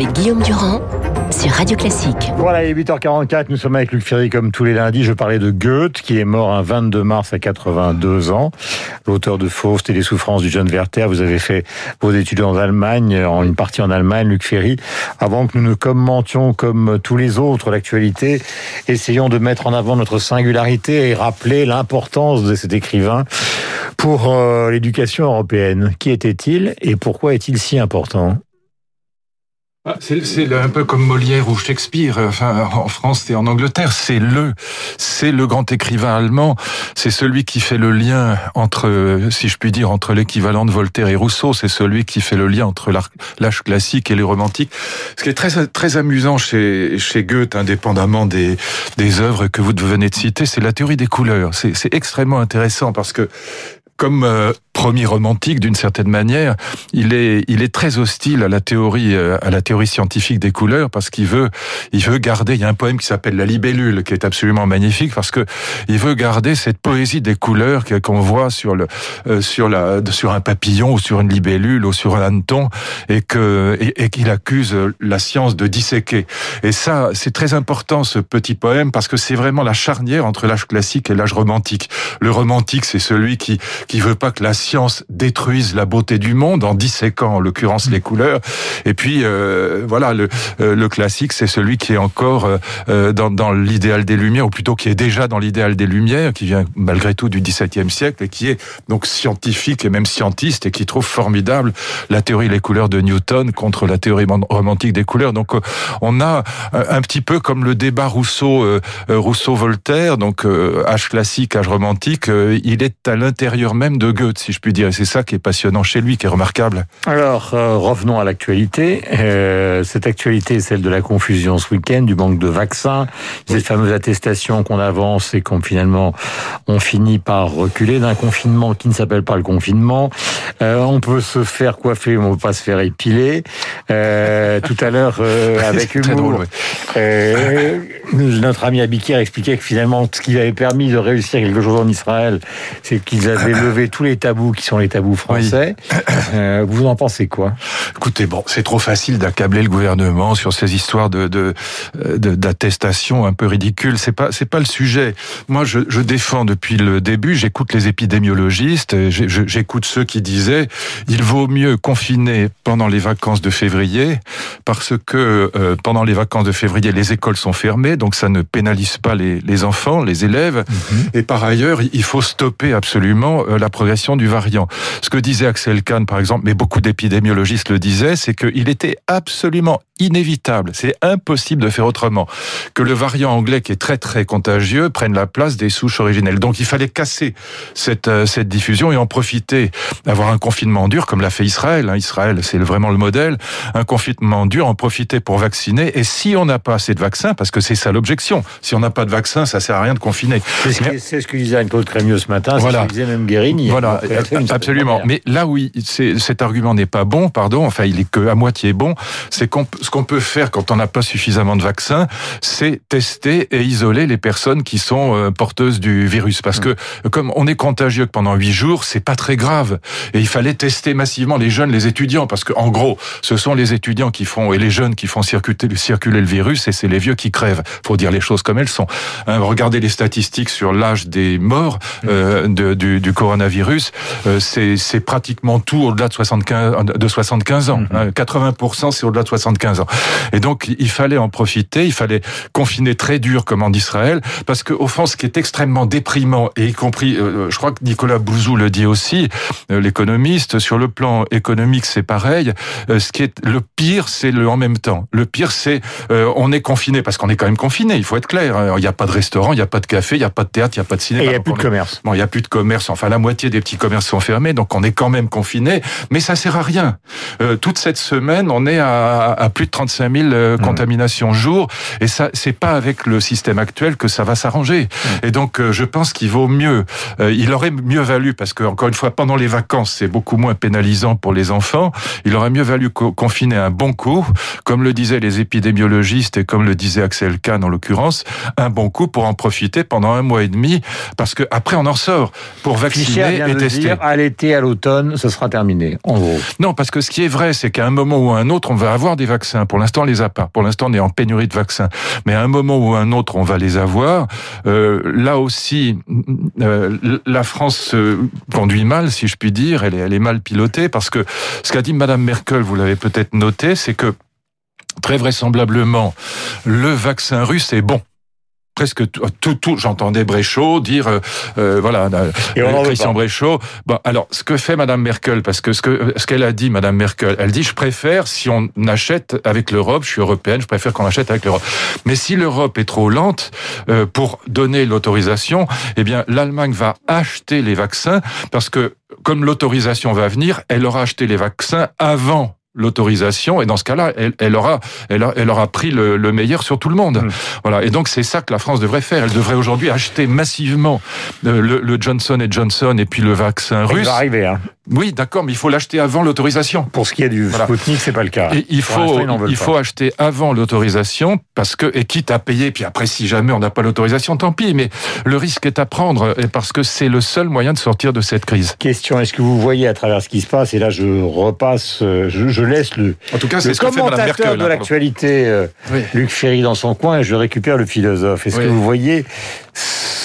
avec Guillaume Durand sur Radio Classique. Voilà, il est 8h44, nous sommes avec Luc Ferry comme tous les lundis. Je parlais de Goethe, qui est mort un 22 mars à 82 ans. L'auteur de Faust et les souffrances du jeune Werther. Vous avez fait vos études en Allemagne, en une partie en Allemagne, Luc Ferry. Avant que nous ne commentions comme tous les autres l'actualité, essayons de mettre en avant notre singularité et rappeler l'importance de cet écrivain pour euh, l'éducation européenne. Qui était-il et pourquoi est-il si important? Ah, c'est un peu comme Molière ou Shakespeare. Enfin, en France et en Angleterre, c'est le, c'est le grand écrivain allemand. C'est celui qui fait le lien entre, si je puis dire, entre l'équivalent de Voltaire et Rousseau. C'est celui qui fait le lien entre l'âge classique et les romantiques. Ce qui est très très amusant chez chez Goethe, indépendamment des des œuvres que vous venez de citer, c'est la théorie des couleurs. C'est extrêmement intéressant parce que comme euh, premier romantique d'une certaine manière, il est il est très hostile à la théorie euh, à la théorie scientifique des couleurs parce qu'il veut il veut garder il y a un poème qui s'appelle La libellule qui est absolument magnifique parce que il veut garder cette poésie des couleurs qu'on voit sur le euh, sur la sur un papillon ou sur une libellule ou sur un hanneton et que et, qu'il accuse la science de disséquer. Et ça c'est très important ce petit poème parce que c'est vraiment la charnière entre l'âge classique et l'âge romantique. Le romantique c'est celui qui qui veut pas que la science détruise la beauté du monde en disséquant en l'occurrence les couleurs. Et puis euh, voilà, le, euh, le classique, c'est celui qui est encore euh, dans, dans l'idéal des Lumières, ou plutôt qui est déjà dans l'idéal des Lumières, qui vient malgré tout du XVIIe siècle et qui est donc scientifique et même scientiste et qui trouve formidable la théorie des couleurs de Newton contre la théorie romantique des couleurs. Donc on a un petit peu comme le débat Rousseau Rousseau-Voltaire, donc âge classique, âge romantique, il est à l'intérieur même de Goethe, si je puis dire. Et c'est ça qui est passionnant chez lui, qui est remarquable. Alors, euh, revenons à l'actualité. Euh, cette actualité est celle de la confusion ce week-end, du manque de vaccins, cette fameuse attestation qu'on avance et qu'on finalement on finit par reculer d'un confinement qui ne s'appelle pas le confinement. Euh, on peut se faire coiffer, mais on ne peut pas se faire épiler. Tout à l'heure, avec humour, drôle, euh, notre ami Abikir expliquait que finalement, ce qui avait permis de réussir quelque chose en Israël, c'est qu'ils avaient levé tous les tabous qui sont les tabous français. Euh, vous en pensez quoi? Écoutez, bon, c'est trop facile d'accabler le gouvernement sur ces histoires de de, un peu ridicules. C'est pas c'est pas le sujet. Moi, je, je défends depuis le début. J'écoute les épidémiologistes. J'écoute ceux qui disaient il vaut mieux confiner pendant les vacances de février parce que euh, pendant les vacances de février, les écoles sont fermées, donc ça ne pénalise pas les, les enfants, les élèves. Mhm. Et par ailleurs, il faut stopper absolument euh, la progression du variant. Ce que disait Axel Kahn, par exemple, mais beaucoup d'épidémiologistes le disaient, c'est qu'il était absolument inévitable, c'est impossible de faire autrement, que le variant anglais qui est très très contagieux prenne la place des souches originelles. Donc il fallait casser cette, euh, cette diffusion et en profiter, avoir un confinement dur comme l'a fait Israël. Hein. Israël, c'est vraiment le modèle. Un confinement dur, en profiter pour vacciner. Et si on n'a pas assez de vaccins, parce que c'est ça l'objection, si on n'a pas de vaccin, ça sert à rien de confiner. C'est ce, que disait Anne-Claude Crémieux ce matin, voilà. ce que disait même Guérini. Voilà, absolument. Mais là où cet argument n'est pas bon, pardon, enfin il est que à moitié bon, c'est qu'on ce qu'on peut faire quand on n'a pas suffisamment de vaccins, c'est tester et isoler les personnes qui sont euh, porteuses du virus. Parce mm. que comme on est contagieux pendant huit jours, c'est pas très grave. Et il fallait tester massivement les jeunes, les étudiants, parce que en gros, ce sont les étudiants qui font et les jeunes qui font circuler, circuler le virus, et c'est les vieux qui crèvent. Faut dire les choses comme elles sont. Hein, regardez les statistiques sur l'âge des morts mm. euh, de, du, du, coronavirus, c'est pratiquement tout au-delà de 75 de 75 ans. 80% mm-hmm. hein, c'est au-delà de 75 et donc, il fallait en profiter, il fallait confiner très dur comme en Israël, parce qu'au fond, ce qui est extrêmement déprimant, et y compris, euh, je crois que Nicolas Bouzou le dit aussi, euh, l'économiste, sur le plan économique, c'est pareil. Euh, ce qui est le pire, c'est le en même temps. Le pire, c'est on est confiné, parce qu'on est quand même confiné, il faut être clair. Hein. Il n'y a pas de restaurant, il n'y a pas de café, il n'y a pas de théâtre, il n'y a pas de cinéma. Et il n'y a plus de commerce. Bon, il n'y a plus de commerce. Enfin, la moitié des petits commerces sont fermés, donc on est quand même confiné, mais ça sert à rien. toute cette semaine, on est à, à plus de 35 000 euh, mmh. contaminations jour. Et ça, c'est pas avec le système actuel que ça va s'arranger. Mmh. Et donc, euh, je pense qu'il vaut mieux, euh, il aurait mieux valu, parce que encore une fois, pendant les vacances, c'est beaucoup moins pénalisant pour les enfants. Il aurait mieux valu confiner un bon coup, comme le disaient les épidémiologistes et comme le disait Axel Kahn en l'occurrence, un bon coup pour en profiter pendant un mois et demi, parce que après on en sort pour vacciner et tester. Dire, à l'été, à l'automne, ce sera terminé, en gros. Non, parce que ce qui est vrai, c'est qu'à un moment ou à un autre, on va avoir des vaccins. Pour l'instant, on les a pas. Pour l'instant, on est en pénurie de vaccins. Mais à un moment ou à un autre, on va les avoir. Euh, là aussi, euh, la France conduit mal, si je puis dire. Elle est, elle est mal pilotée parce que ce qu'a dit Madame Merkel, vous l'avez peut-être noté, c'est que très vraisemblablement, le vaccin russe est bon presque tout, tout, j'entendais Bréchot dire, euh, euh voilà, euh, Christian Bréchot. Bon, alors, ce que fait Madame Merkel, parce que ce que ce qu'elle a dit, Madame Merkel, elle dit, je préfère si on achète avec l'Europe, je suis européenne, je préfère qu'on achète avec l'Europe. Mais si l'Europe est trop lente euh, pour donner l'autorisation, eh bien, l'Allemagne va acheter les vaccins parce que comme l'autorisation va venir, elle aura acheté les vaccins avant l'autorisation et dans ce cas-là, elle, elle, aura, elle, elle aura pris le, le, meilleur sur tout le monde. Mmh. Voilà. Et donc c'est ça que la France devrait faire. Elle devrait aujourd'hui acheter massivement euh, le, le, Johnson et Johnson et puis le vaccin russe. va arriver. Hein. Oui, d'accord, mais il faut l'acheter avant l'autorisation. Pour ce qui est du voilà. Sputnik, c'est pas le cas. Et il faut, il faut acheter avant l'autorisation parce que et quitte à payer. Puis après, si jamais on n'a pas l'autorisation, tant pis. Mais le risque est à prendre parce que c'est le seul moyen de sortir de cette crise. Question est-ce que vous voyez à travers ce qui se passe Et là, je repasse, euh, je, je laisse le. En tout cas, c'est ce commentateur de l'actualité, euh, oui. Luc Ferry dans son coin, et je récupère le philosophe. Est-ce oui. que vous voyez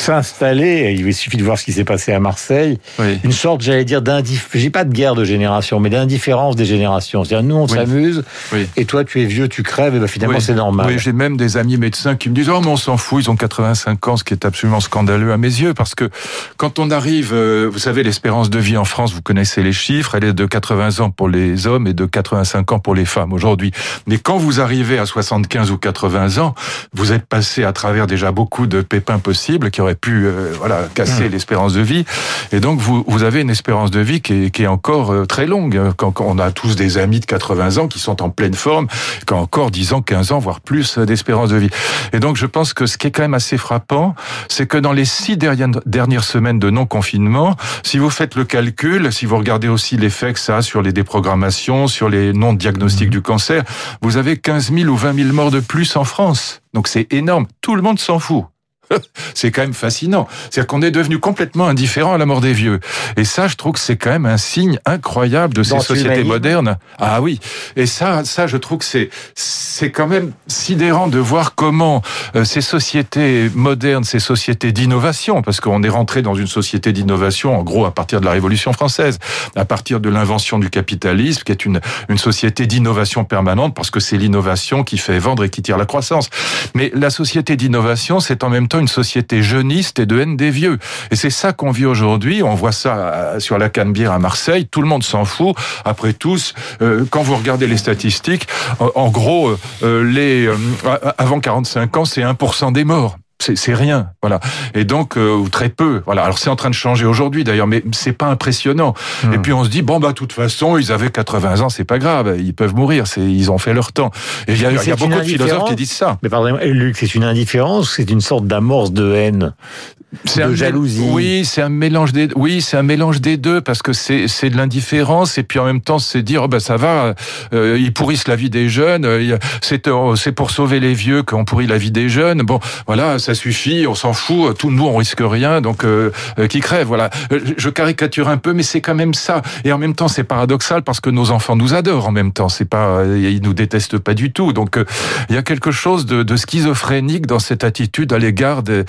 s'installer, il suffit de voir ce qui s'est passé à Marseille, oui. une sorte, j'allais dire, d'indifférence, j'ai pas de guerre de génération, mais d'indifférence des générations. C'est-à-dire, nous, on oui. s'amuse, oui. et toi, tu es vieux, tu crèves, et ben, finalement, c'est normal. Oui, j'ai même des amis médecins qui me disent, oh, mais on s'en fout, ils ont 85 ans, ce qui est absolument scandaleux à mes yeux, parce que quand on arrive, euh, vous savez, l'espérance de vie en France, vous connaissez les chiffres, elle est de 80 ans pour les hommes et de 85 ans pour les femmes aujourd'hui. Mais quand vous arrivez à 75 ou 80 ans, vous êtes passé à travers déjà beaucoup de pépins possibles qui auraient pu euh, voilà casser mmh. l'espérance de vie. Et donc vous, vous avez une espérance de vie qui est, qui est encore euh, très longue. Quand, quand, on a tous des amis de 80 ans qui sont en pleine forme, qui ont encore 10 ans, 15 ans, voire plus d'espérance de vie. Et donc je pense que ce qui est quand même assez frappant, c'est que dans les six dernières, dernières semaines de non-confinement, si vous faites le calcul, si vous regardez aussi l'effet que ça a sur les déprogrammations, sur les non-diagnostics mmh. du cancer, vous avez 15 000 ou 20 000 morts de plus en France. Donc c'est énorme. Tout le monde s'en fout. c'est quand même fascinant. C'est-à-dire qu'on est devenu complètement indifférent à la mort des vieux. Et ça, je trouve que c'est quand même un signe incroyable de ces Dans sociétés modernes. Ah oui. Et ça, ça, je trouve que c'est, c'est quand même sidérant de voir comment euh, ces sociétés modernes, ces sociétés d'innovation, parce qu'on est rentré dans une société d'innovation, en gros, à partir de la Révolution française, à partir de l'invention du capitalisme, qui est une, une société d'innovation permanente, parce que c'est l'innovation qui fait vendre et qui tire la croissance. Mais la société d'innovation, c'est en même temps une société jeuniste et de haine des vieux. Et c'est ça qu'on vit aujourd'hui. On voit ça euh, sur la Canebière à Marseille. Tout le monde s'en fout. Après tous, euh, quand vous regardez les statistiques, en gros, euh, les avant 45 ans, c'est 1% des morts c'est rien, voilà. Et donc euh, ou très peu, voilà. Alors c'est en train de changer aujourd'hui d'ailleurs, mais c'est pas impressionnant. Mmh. Et puis on se dit bon bah de toute façon ils avaient 80 ans, c'est pas grave, ils peuvent mourir, c'est ils ont fait leur temps. Et il y a, y a beaucoup de philosophes qui disent ça. Mais pardon, Luc, c'est une indifférence, c'est une sorte d'amorce de haine c'est de jalousie? Oui, c'est un mélange des. Oui, c'est un mélange des deux parce que c'est c'est de l'indifférence et puis en même temps c'est dire oh ben ça va, euh, ils pourrissent la vie des jeunes. Euh, c'est euh, c'est pour sauver les vieux qu'on pourrit la vie des jeunes. Bon, voilà, ça suffit, on s'en fout. Tout nous on risque rien, donc euh, euh qui crève. Voilà, je caricature un peu, mais c'est quand même ça. Et en même temps c'est paradoxal parce que nos enfants nous adorent. En même temps, c'est pas ils nous détestent pas du tout. Donc il y a quelque chose de, schizophrénique dans cette attitude à l'égard des,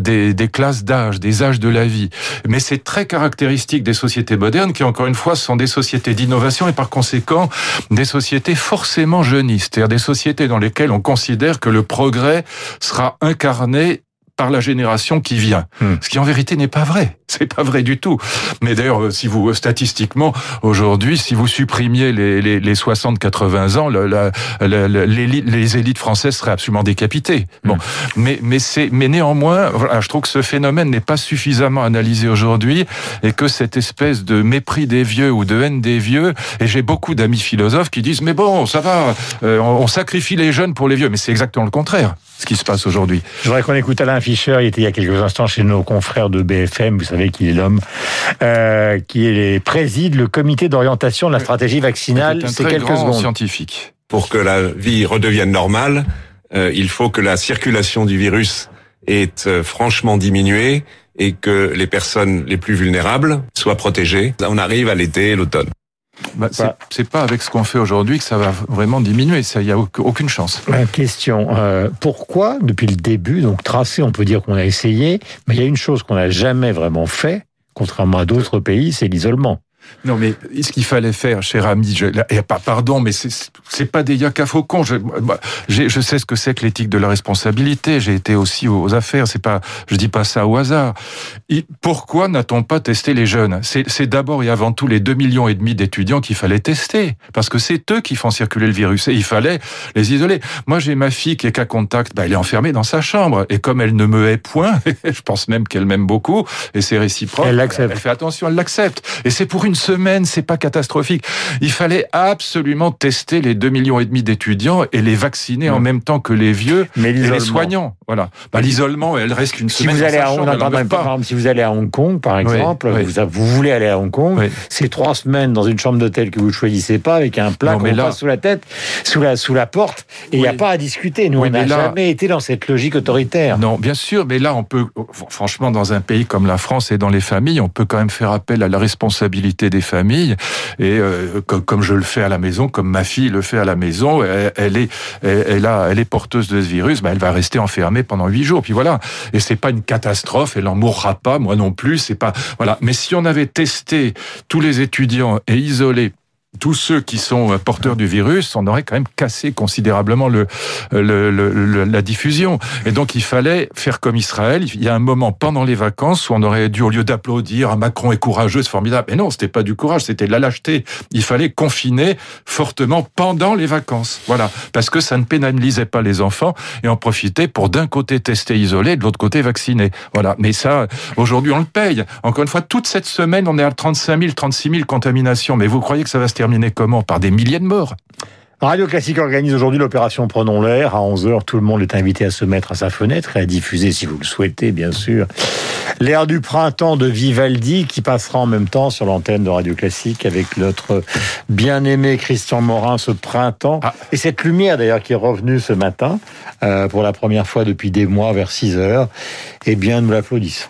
des classes d'âge, des âges de la vie. Mais c'est très caractéristique des sociétés modernes qui, encore une fois, sont des sociétés d'innovation et par conséquent des sociétés forcément jeunistes, c'est-à-dire des sociétés dans lesquelles on considère que le progrès sera incarné journée par la génération qui vient. Hmm. Ce qui en vérité n'est pas vrai. C'est pas vrai du tout. Mais d'ailleurs, si vous statistiquement aujourd'hui, si vous supprimiez les, les, les 60-80 ans, la, la, la, les élites françaises seraient absolument décapitées. Bon, hmm. mais mais c'est mais néanmoins, voilà, je trouve que ce phénomène n'est pas suffisamment analysé aujourd'hui et que cette espèce de mépris des vieux ou de haine des vieux. Et j'ai beaucoup d'amis philosophes qui disent mais bon, ça va, euh, on sacrifie les jeunes pour les vieux, mais c'est exactement le contraire ce qui se passe aujourd'hui. Je voudrais qu'on écoute Alain Fischer, il était il y a quelques instants chez nos confrères de BFM, vous savez qu'il est l'homme euh, qui est, préside le comité d'orientation de la stratégie vaccinale. C'est quelques grand secondes. scientifique. Pour que la vie redevienne normale, euh, il faut que la circulation du virus est euh, franchement diminuée et que les personnes les plus vulnérables soient protégées. On arrive à l'été et l'automne. Bah, c'est pas avec ce qu'on fait aujourd'hui que ça va vraiment diminuer. Ça, il y a aucune chance. La question euh, pourquoi depuis le début, donc tracé, on peut dire qu'on a essayé, mais il y a une chose qu'on n'a jamais vraiment fait, contrairement à d'autres pays, c'est l'isolement. Non, mais ce qu'il fallait faire, cher ami, je, et pas pardon, mais c'est pas des yaka faucons. Je, je sais ce que c'est que l'éthique de la responsabilité. J'ai été aussi aux affaires. C'est pas, je dis pas ça au hasard. pourquoi n'a-t-on pas testé les jeunes? C'est d'abord et avant tout les 2 millions et demi d'étudiants qu'il fallait tester, parce que c'est eux qui font circuler le virus et il fallait les isoler. Moi, j'ai ma fille qui est cas contact. Bah, elle est enfermée dans sa chambre et comme elle ne me hait point, je pense même qu'elle m'aime beaucoup et c'est réciproque. Elle l'accepte. Elle fait attention, elle l'accepte. Et c'est pour une semaine, c'est pas catastrophique. Il fallait absolument tester les 2 millions et demi d'étudiants et les vacciner en même temps que les vieux et les soignants. Voilà. Bah, l'isolement, elle reste qu'une semaine. Vous allez à, Hong, si vous allez à Hong Kong, par exemple, Vous, voulez aller à Hong Kong, c'est trois semaines dans une chambre d'hôtel que vous ne choisissez pas avec un plat qu'on sous la tête, sous la, sous la porte, et il n'y a pas à discuter. Nous, on n'a jamais été dans cette logique autoritaire. Non, bien sûr, mais là, on peut, franchement, dans un pays comme la France et dans les familles, on peut quand même faire appel à la responsabilité des familles. Et euh, comme, je le fais à la maison, comme ma fille le fait à la maison, elle, est, elle, a, elle est porteuse de ce virus, ben elle va rester enfermée pendant huit jours. Puis voilà. Et c'est pas une catastrophe, elle n'en mourra pas, moi non plus. C'est pas voilà. Mais si on avait testé tous les étudiants et isolé tous ceux qui sont euh, porteurs du virus, on aurait quand même cassé considérablement le, le, la diffusion. Et donc il fallait faire comme Israël. Il y a un moment pendant les vacances où on aurait dû, au lieu d'applaudir, ah, Macron est courageux, c'est formidable. Mais non, c'était pas du courage, c'était de la lâcheté. Il fallait confiner fortement pendant les vacances. Voilà, parce que ça ne pénalisait pas les enfants et en profiter pour d'un côté tester, isoler, de l'autre côté vacciner. Voilà. Mais ça, aujourd'hui, on le paye. Encore une fois, toute cette semaine, on est à 35 000, 36 000 contaminations. Mais vous croyez que ça va se terminé comment? Par des milliers de morts. Radio Classique organise aujourd'hui l'opération Prenons l'air. À 11h, tout le monde est invité à se mettre à sa fenêtre et à diffuser, si vous le souhaitez, bien sûr, l'air du printemps de Vivaldi qui passera en même temps sur l'antenne de Radio Classique avec notre bien-aimé Christian Morin ce printemps. Ah. Et cette lumière, d'ailleurs, qui est revenue ce matin, euh, pour la première fois depuis des mois, vers 6h. Eh bien, nous l'applaudissons.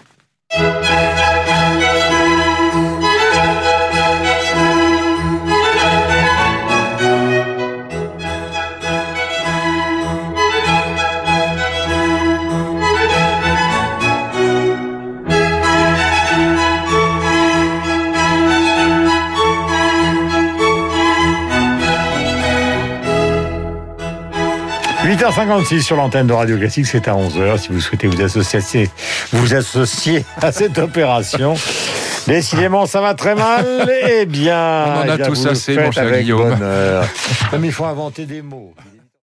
8h56 sur l'antenne de Radio Classique, c'est à 11h. Si vous souhaitez vous associer, vous associer à cette opération. Décidément, ça va très mal. Eh bien, on en a eh tous assez, mon cher Guillaume. Comme il faut inventer des mots.